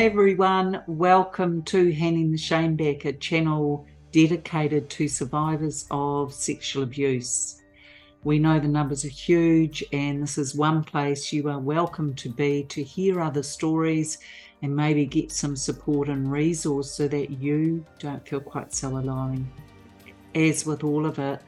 Everyone, welcome to Handing the Shame Back, a channel dedicated to survivors of sexual abuse. We know the numbers are huge, and this is one place you are welcome to be to hear other stories and maybe get some support and resource so that you don't feel quite so alone. As with all of it,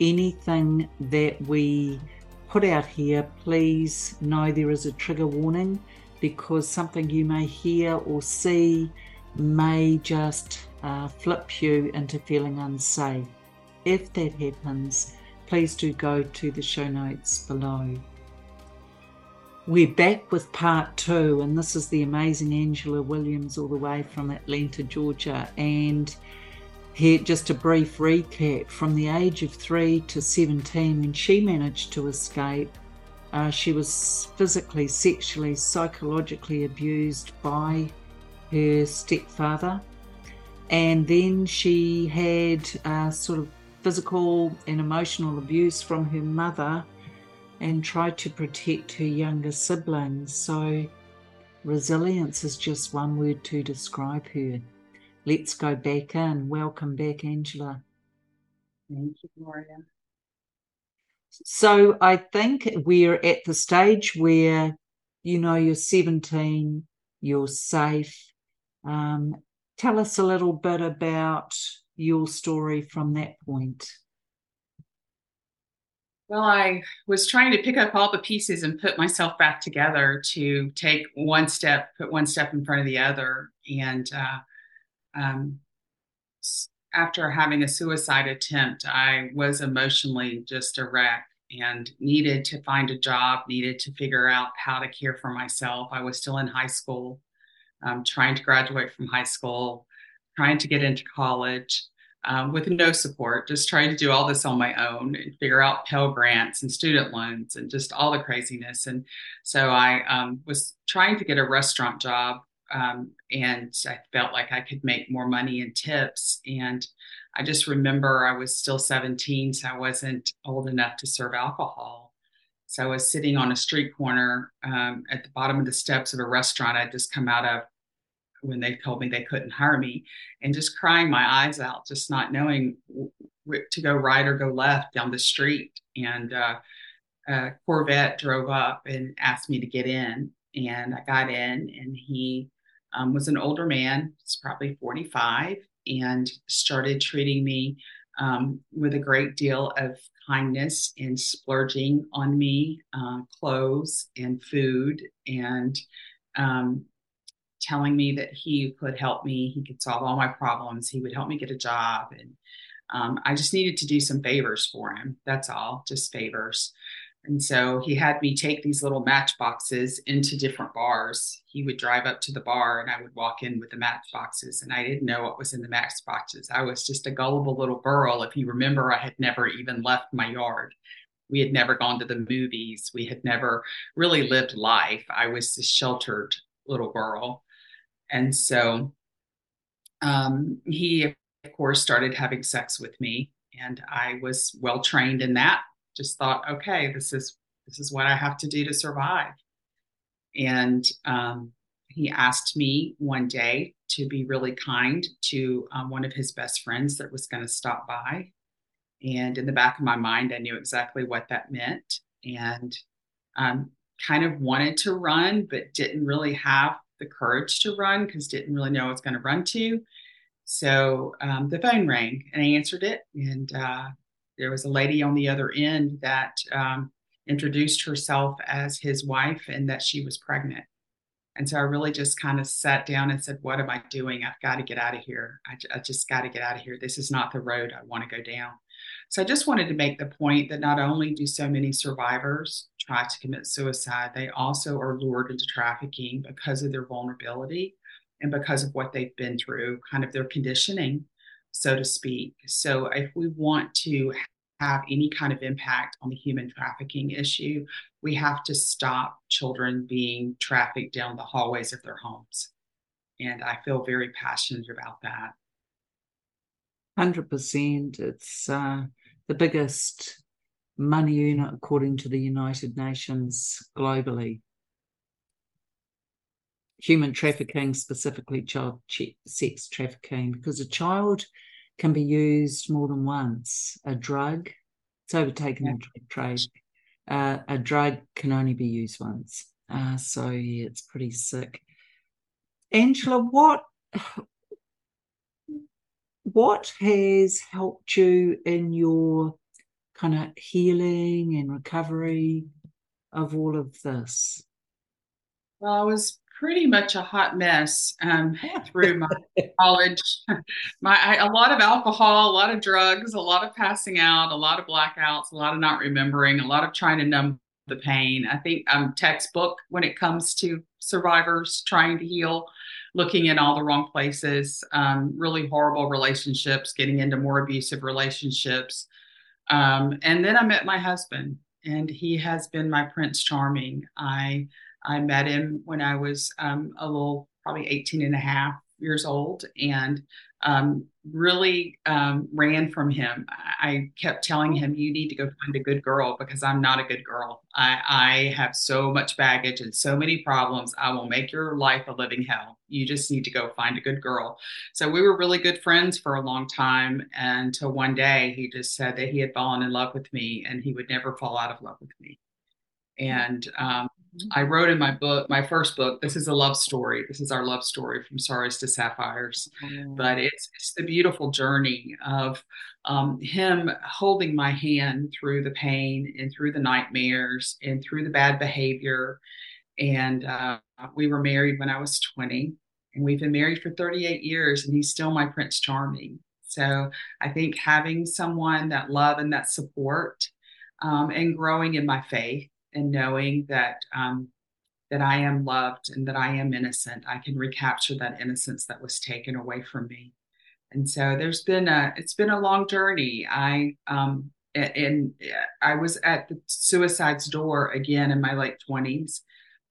anything that we put out here, please know there is a trigger warning because something you may hear or see may just uh, flip you into feeling unsafe. If that happens, please do go to the show notes below. We're back with part two, and this is the amazing Angela Williams, all the way from Atlanta, Georgia. And here, just a brief recap from the age of three to 17, when she managed to escape, uh, she was physically, sexually, psychologically abused by her stepfather. And then she had uh, sort of physical and emotional abuse from her mother and tried to protect her younger siblings. So, resilience is just one word to describe her. Let's go back in. Welcome back, Angela. Thank you, Gloria. So I think we're at the stage where, you know, you're 17, you're safe. Um, tell us a little bit about your story from that point. Well, I was trying to pick up all the pieces and put myself back together to take one step, put one step in front of the other. And uh, um, after having a suicide attempt, I was emotionally just a wreck and needed to find a job, needed to figure out how to care for myself. I was still in high school, um, trying to graduate from high school, trying to get into college. Um, with no support, just trying to do all this on my own and figure out Pell Grants and student loans and just all the craziness. And so I um, was trying to get a restaurant job um, and I felt like I could make more money in tips. And I just remember I was still 17, so I wasn't old enough to serve alcohol. So I was sitting on a street corner um, at the bottom of the steps of a restaurant I'd just come out of when they told me they couldn't hire me and just crying my eyes out, just not knowing to go right or go left down the street. And uh, a Corvette drove up and asked me to get in. And I got in, and he um, was an older man, he's probably 45, and started treating me um, with a great deal of kindness and splurging on me, uh, clothes and food, and um, telling me that he could help me, he could solve all my problems, he would help me get a job. And um, I just needed to do some favors for him. That's all, just favors. And so he had me take these little matchboxes into different bars. He would drive up to the bar and I would walk in with the matchboxes. And I didn't know what was in the matchboxes. I was just a gullible little girl. If you remember, I had never even left my yard. We had never gone to the movies. We had never really lived life. I was this sheltered little girl. And so um, he, of course, started having sex with me. And I was well trained in that just thought, okay, this is this is what I have to do to survive. And um, he asked me one day to be really kind to um, one of his best friends that was going to stop by. And in the back of my mind, I knew exactly what that meant, and um, kind of wanted to run, but didn't really have the courage to run because didn't really know I was going to run to. So um, the phone rang, and I answered it, and uh, there was a lady on the other end that um, introduced herself as his wife and that she was pregnant. And so I really just kind of sat down and said, What am I doing? I've got to get out of here. I, I just got to get out of here. This is not the road I want to go down. So I just wanted to make the point that not only do so many survivors try to commit suicide, they also are lured into trafficking because of their vulnerability and because of what they've been through, kind of their conditioning so to speak. So, if we want to have any kind of impact on the human trafficking issue, we have to stop children being trafficked down the hallways of their homes. And I feel very passionate about that. 100%. It's uh, the biggest money earner according to the United Nations globally. human trafficking, specifically child sex trafficking, because a child can be used more than once. A drug, it's overtaken yeah. the drug trade. Uh, a drug can only be used once. Uh, so yeah, it's pretty sick. Angela, what what has helped you in your kind of healing and recovery of all of this? Well, I was pretty much a hot mess um, through my college. My I, a lot of alcohol, a lot of drugs, a lot of passing out, a lot of blackouts, a lot of not remembering, a lot of trying to numb the pain. I think I'm textbook when it comes to survivors trying to heal, looking in all the wrong places, um, really horrible relationships, getting into more abusive relationships. Um, and then I met my husband, and he has been my Prince Charming. I I met him when I was um, a little, probably 18 and a half years old, and um, really um, ran from him. I kept telling him, "You need to go find a good girl because I'm not a good girl. I, I have so much baggage and so many problems. I will make your life a living hell. You just need to go find a good girl." So we were really good friends for a long time until one day he just said that he had fallen in love with me and he would never fall out of love with me. And um, I wrote in my book, my first book, this is a love story. This is our love story from sorrows to sapphires. Mm. But it's, it's the beautiful journey of um, him holding my hand through the pain and through the nightmares and through the bad behavior. And uh, we were married when I was 20, and we've been married for 38 years, and he's still my Prince Charming. So I think having someone that love and that support um, and growing in my faith and knowing that um, that I am loved and that I am innocent. I can recapture that innocence that was taken away from me. And so there's been a it's been a long journey. I um and I was at the suicide's door again in my late 20s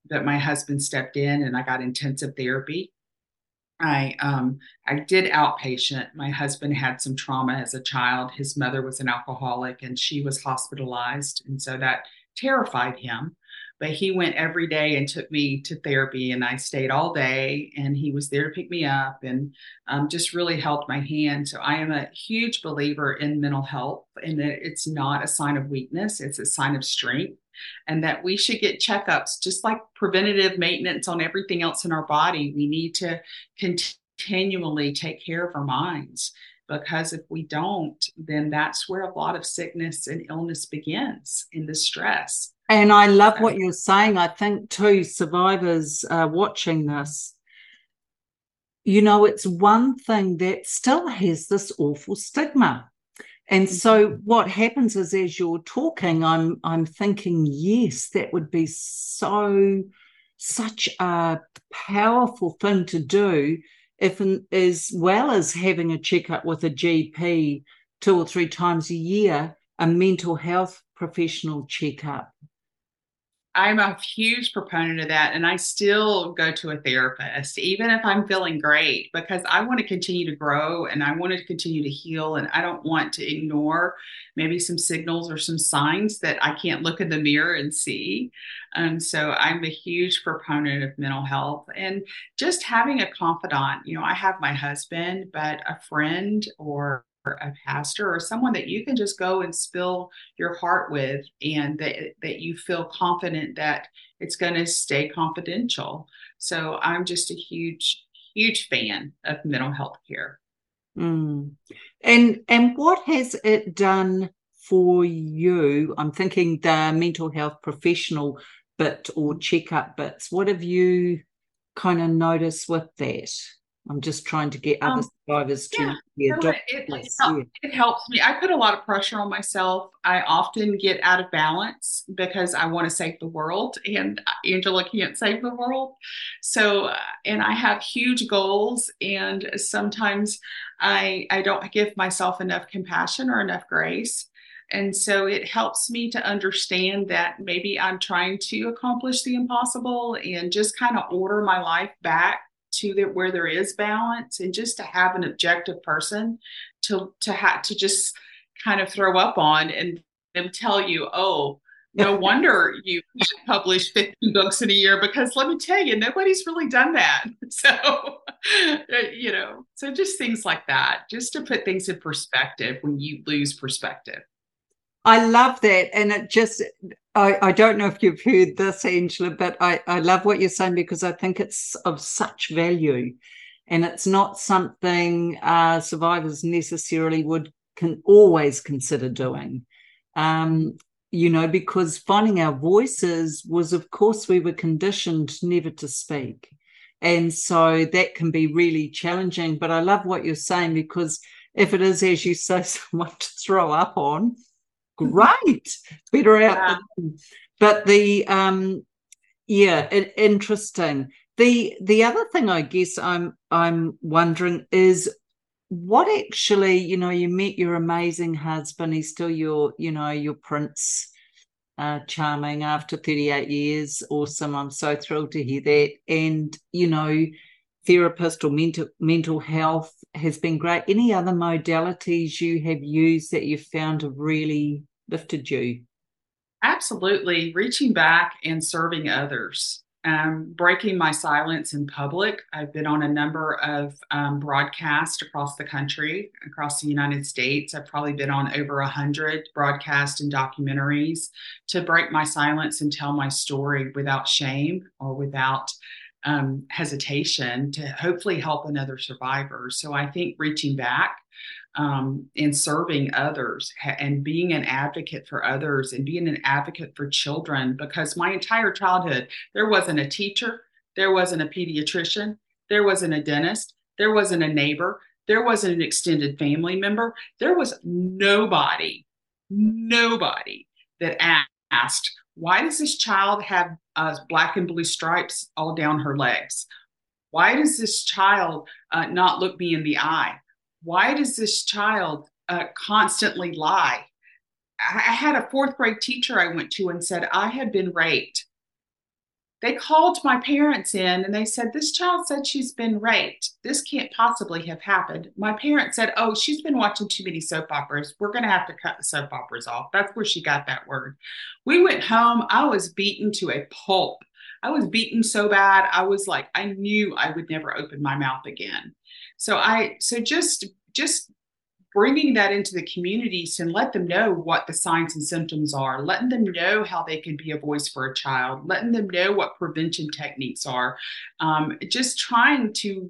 that my husband stepped in and I got intensive therapy. I um I did outpatient. My husband had some trauma as a child. His mother was an alcoholic and she was hospitalized and so that terrified him. But he went every day and took me to therapy, and I stayed all day. And he was there to pick me up and um, just really held my hand. So I am a huge believer in mental health, and that it's not a sign of weakness; it's a sign of strength and that we should get checkups just like preventative maintenance on everything else in our body. We need to continually take care of our minds because if we don't, then that's where a lot of sickness and illness begins in the stress. And I love what you're saying. I think too, survivors uh, watching this, you know, it's one thing that still has this awful stigma. And so mm-hmm. what happens is as you're talking, I'm I'm thinking, yes, that would be so such a powerful thing to do if as well as having a checkup with a GP two or three times a year, a mental health professional checkup. I'm a huge proponent of that. And I still go to a therapist, even if I'm feeling great, because I want to continue to grow and I want to continue to heal. And I don't want to ignore maybe some signals or some signs that I can't look in the mirror and see. And so I'm a huge proponent of mental health and just having a confidant. You know, I have my husband, but a friend or a pastor or someone that you can just go and spill your heart with and that, that you feel confident that it's going to stay confidential. So i'm just a huge huge fan of mental health care. Mm. and and what has it done for you? I'm thinking the mental health professional bit or checkup bits. What have you kind of noticed with that I'm just trying to get other um, survivors to yeah, so it, it, it, it, helps me. I put a lot of pressure on myself. I often get out of balance because I want to save the world, and Angela can't save the world. So, uh, and I have huge goals, and sometimes I I don't give myself enough compassion or enough grace. And so it helps me to understand that maybe I'm trying to accomplish the impossible and just kind of order my life back to there where there is balance and just to have an objective person to to have to just kind of throw up on and them tell you oh no wonder you publish 50 books in a year because let me tell you, nobody's really done that. So, uh, you know, so just things like that, just to put things in perspective when you lose perspective. I love that. And it just, I, I don't know if you've heard this, Angela, but I, I love what you're saying because I think it's of such value. And it's not something uh, survivors necessarily would can always consider doing. Um, you know, because finding our voices was, of course, we were conditioned never to speak. And so that can be really challenging. But I love what you're saying because if it is, as you say, someone to throw up on, great, better out. Yeah. But the, um, yeah, it, interesting. The the other thing I guess I'm I'm wondering is what actually, you know, you met your amazing husband, he's still your, you know, your prince, uh, charming after 38 years. Awesome. I'm so thrilled to hear that. And, you know, therapist or mental mental health has been great. Any other modalities you have used that you've found have really lifted you? Absolutely. Reaching back and serving others um, breaking my silence in public. I've been on a number of um, broadcasts across the country, across the United States. I've probably been on over a hundred broadcasts and documentaries to break my silence and tell my story without shame or without um, hesitation to hopefully help another survivor. So I think reaching back um, and serving others and being an advocate for others and being an advocate for children because my entire childhood there wasn't a teacher there wasn't a pediatrician there wasn't a dentist there wasn't a neighbor there wasn't an extended family member there was nobody nobody that asked why does this child have uh, black and blue stripes all down her legs why does this child uh, not look me in the eye why does this child uh, constantly lie? I had a fourth grade teacher I went to and said, I had been raped. They called my parents in and they said, This child said she's been raped. This can't possibly have happened. My parents said, Oh, she's been watching too many soap operas. We're going to have to cut the soap operas off. That's where she got that word. We went home. I was beaten to a pulp. I was beaten so bad. I was like, I knew I would never open my mouth again. So I, so just, just bringing that into the communities and let them know what the signs and symptoms are, letting them know how they can be a voice for a child, letting them know what prevention techniques are, um, just trying to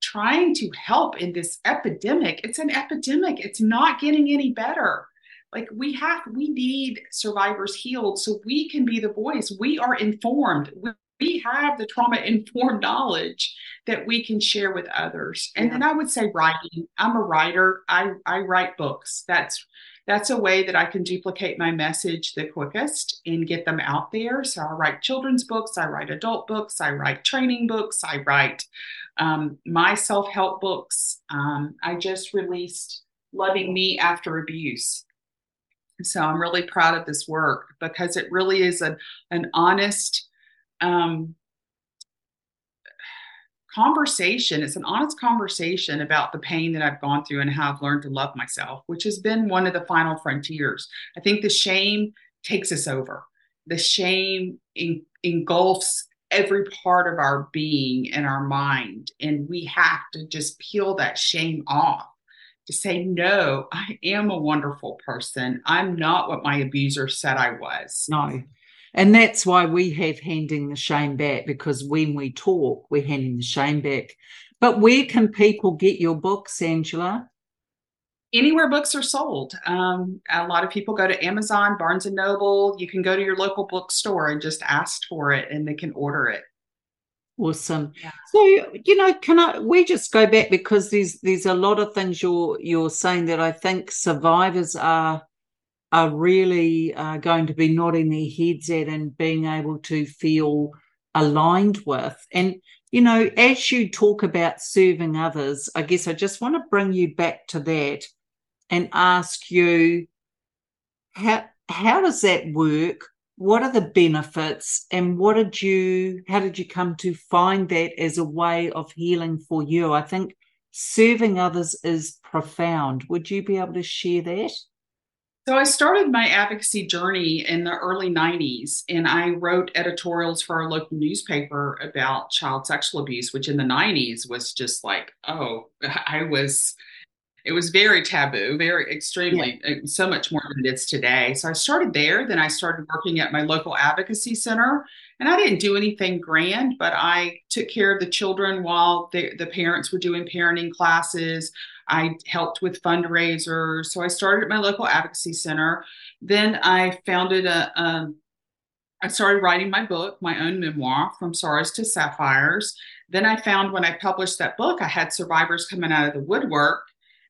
trying to help in this epidemic. It's an epidemic. It's not getting any better. Like we have, we need survivors healed so we can be the voice. We are informed. We, we have the trauma informed knowledge that we can share with others. And yeah. then I would say writing. I'm a writer. I, I write books. That's that's a way that I can duplicate my message the quickest and get them out there. So I write children's books, I write adult books, I write training books, I write um, my self help books. Um, I just released Loving Me After Abuse. So I'm really proud of this work because it really is an, an honest um, conversation. It's an honest conversation about the pain that I've gone through and how I've learned to love myself, which has been one of the final frontiers. I think the shame takes us over. The shame en- engulfs every part of our being and our mind. And we have to just peel that shame off to say, no, I am a wonderful person. I'm not what my abuser said I was. No. And that's why we have handing the shame back because when we talk, we're handing the shame back. But where can people get your books, Angela? Anywhere books are sold. Um, a lot of people go to Amazon, Barnes and Noble. You can go to your local bookstore and just ask for it, and they can order it. Awesome. Yeah. So you know, can I? We just go back because there's there's a lot of things you're you're saying that I think survivors are are really uh, going to be nodding their heads at and being able to feel aligned with. And, you know, as you talk about serving others, I guess I just want to bring you back to that and ask you how, how does that work? What are the benefits and what did you, how did you come to find that as a way of healing for you? I think serving others is profound. Would you be able to share that? So I started my advocacy journey in the early 90s and I wrote editorials for our local newspaper about child sexual abuse, which in the 90s was just like, oh, I was it was very taboo, very extremely, yeah. Uh, so much more than it is today. So I started there. Then I started working at my local advocacy center. And I didn't do anything grand, but I took care of the children while the, the parents were doing parenting classes. I helped with fundraisers. So I started at my local advocacy center. Then I founded a, a I started writing my book, my own memoir, From Sorrows to Sapphires. Then I found when I published that book, I had survivors coming out of the woodwork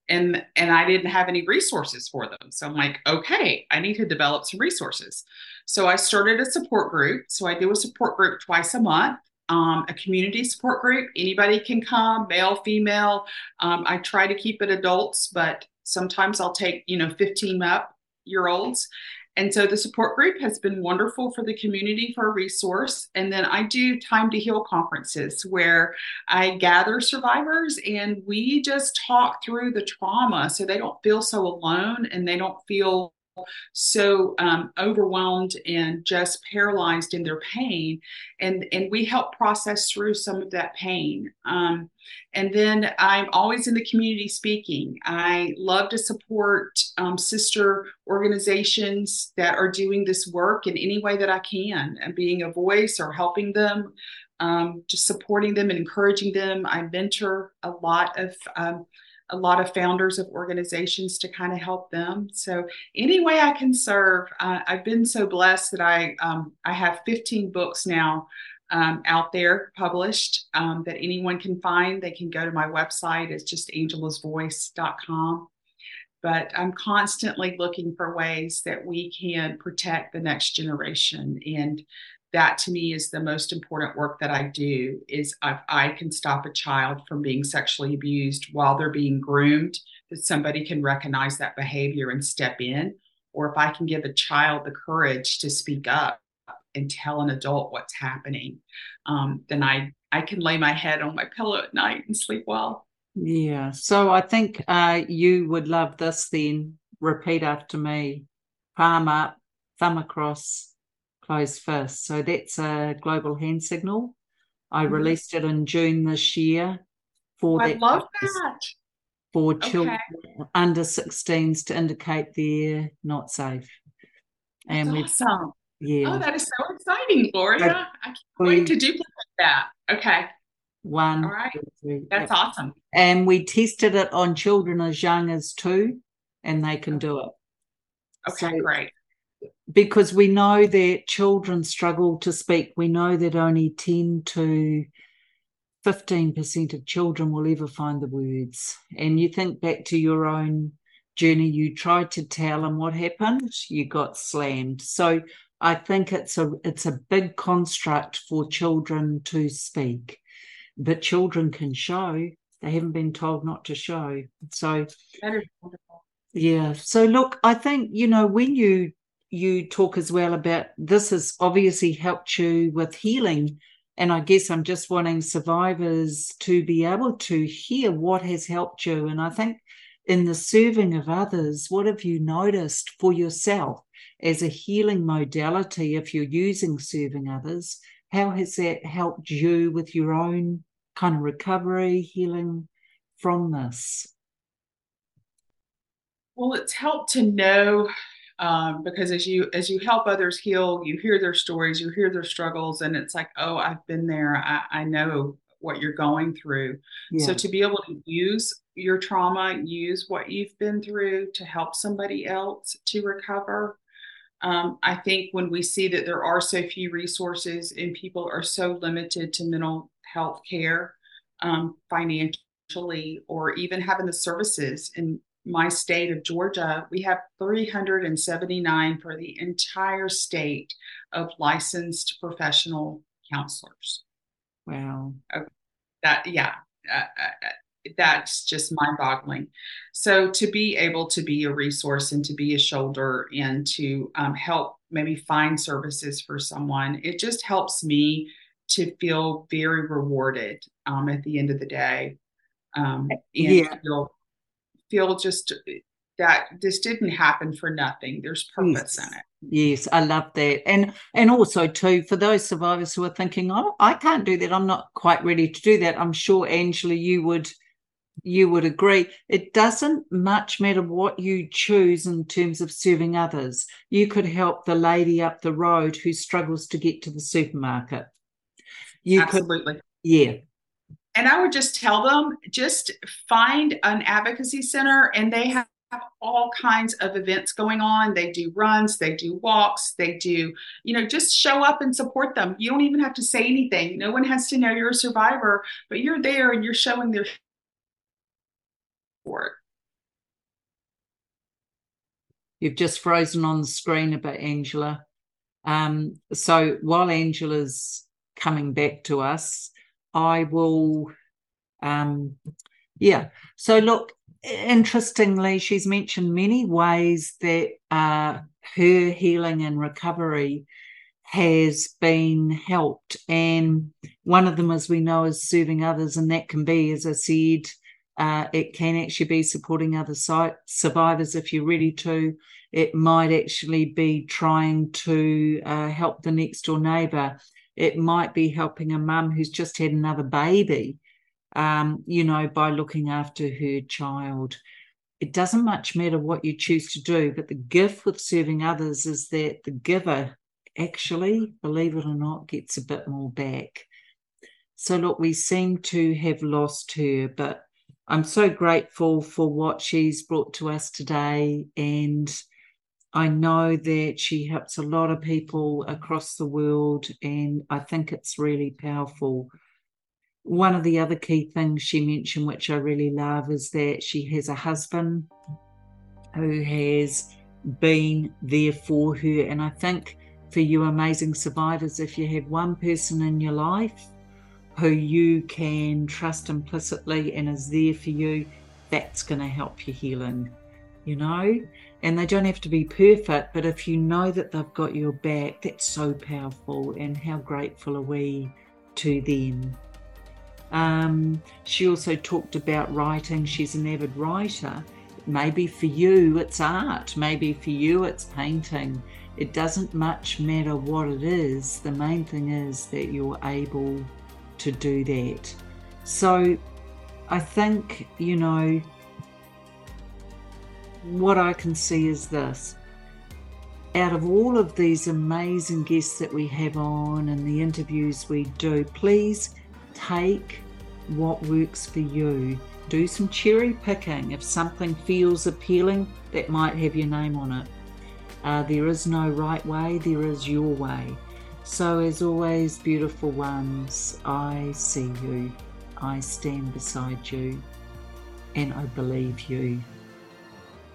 and and I didn't have any resources for them. So I'm like, okay, I need to develop some resources. So I started a support group. So I do a support group twice a month. Um, a community support group. Anybody can come, male, female. Um, I try to keep it adults, but sometimes I'll take you know 15 up year olds and so the support group has been wonderful for the community for a resource. And then I do Time to Heal conferences where I gather survivors and we just talk through the trauma so they don't feel so alone and they don't feel so um, overwhelmed and just paralyzed in their pain. And and we help process through some of that pain. Um, and then i'm always in the community speaking. I love to support um, sister organizations that are doing this work in any way that i can and being a voice or helping them um, just supporting them and encouraging them. I mentor a lot of um, a lot of founders of organizations to kind of help them. So any way I can serve, uh, I've been so blessed that I um, I have 15 books now um, out there published um, that anyone can find. They can go to my website. It's just angelasvoice.com. But I'm constantly looking for ways that we can protect the next generation and that to me is the most important work that I do is if I can stop a child from being sexually abused while they're being groomed, that somebody can recognize that behavior and step in, or if I can give a child the courage to speak up and tell an adult what's happening, um, then I I can lay my head on my pillow at night and sleep well. Yeah. So I think uh, you would love this. Then repeat after me: palm up, thumb across, close fist. So that's a global hand signal. I mm-hmm. released it in June this year for I that. love that. For children okay. under 16s to indicate they're not safe. And that's awesome. Yeah. Oh, that is so exciting, Gloria. I can't wait to duplicate that. Okay. One. All right. Two, That's awesome. And we tested it on children as young as two, and they can do it. Okay, so great because we know that children struggle to speak. We know that only 10 to 15% of children will ever find the words. And you think back to your own journey, you tried to tell them what happened, you got slammed. So I think it's a it's a big construct for children to speak. But children can show. They haven't been told not to show. So that is wonderful. Yeah. So look, I think, you know, when you you talk as well about this has obviously helped you with healing. And I guess I'm just wanting survivors to be able to hear what has helped you. And I think in the serving of others, what have you noticed for yourself as a healing modality if you're using serving others? How has that helped you with your own kind of recovery, healing from this? Well, it's helped to know um, because as you as you help others heal you hear their stories you hear their struggles and it's like oh i've been there i, I know what you're going through yeah. so to be able to use your trauma use what you've been through to help somebody else to recover um, i think when we see that there are so few resources and people are so limited to mental health care um, financially or even having the services and my state of Georgia, we have 379 for the entire state of licensed professional counselors. Wow. That, yeah, uh, uh that's just mind boggling. So, to be able to be a resource and to be a shoulder and to um, help maybe find services for someone, it just helps me to feel very rewarded um, at the end of the day. Um, and yeah. feel feel just eh, that this didn't happen for nothing. There's purpose yes. in it. Yes, I love that. And and also too for those survivors who are thinking, "Oh, I can't do that. I'm not quite ready to do that." I'm sure Angela you would you would agree. It doesn't much matter what you choose in terms of serving others. You could help the lady up the road who struggles to get to the supermarket. You Absolutely. Could, yeah. And I would just tell them just find an advocacy center and they have all kinds of events going on. They do runs, they do walks, they do, you know, just show up and support them. You don't even have to say anything. No one has to know you're a survivor, but you're there and you're showing their support. You've just frozen on the screen a bit, Angela. Um, so while Angela's coming back to us, I will, um, yeah. So look, interestingly, she's mentioned many ways that uh, her healing and recovery has been helped. And one of them, as we know, is serving others. And that can be, as I said, uh, it can actually be supporting other survivors if you're ready to. It might actually be trying to uh, help the next door neighbour. It might be helping a mum who's just had another baby um, you know, by looking after her child. It doesn't much matter what you choose to do, but the gift with serving others is that the giver actually, believe it or not, gets a bit more back. So, look, we seem to have lost her, but I'm so grateful for what she's brought to us today. And I know that she helps a lot of people across the world, and I think it's really powerful one of the other key things she mentioned, which I really love, is that she has a husband who has been there for her. And I think for you amazing survivors, if you have one person in your life who you can trust implicitly and is there for you, that's going to help your healing, you know? And they don't have to be perfect, but if you know that they've got your back, that's so powerful. And how grateful are we to them? Um, she also talked about writing. She's an avid writer. Maybe for you it's art, maybe for you it's painting. It doesn't much matter what it is. The main thing is that you're able to do that. So I think, you know, what I can see is this. Out of all of these amazing guests that we have on and the interviews we do, please take what works for you. Do some cherry picking. If something feels appealing, that might have your name on it. Uh, there is no right way, there is your way. So, as always, beautiful ones, I see you, I stand beside you, and I believe you.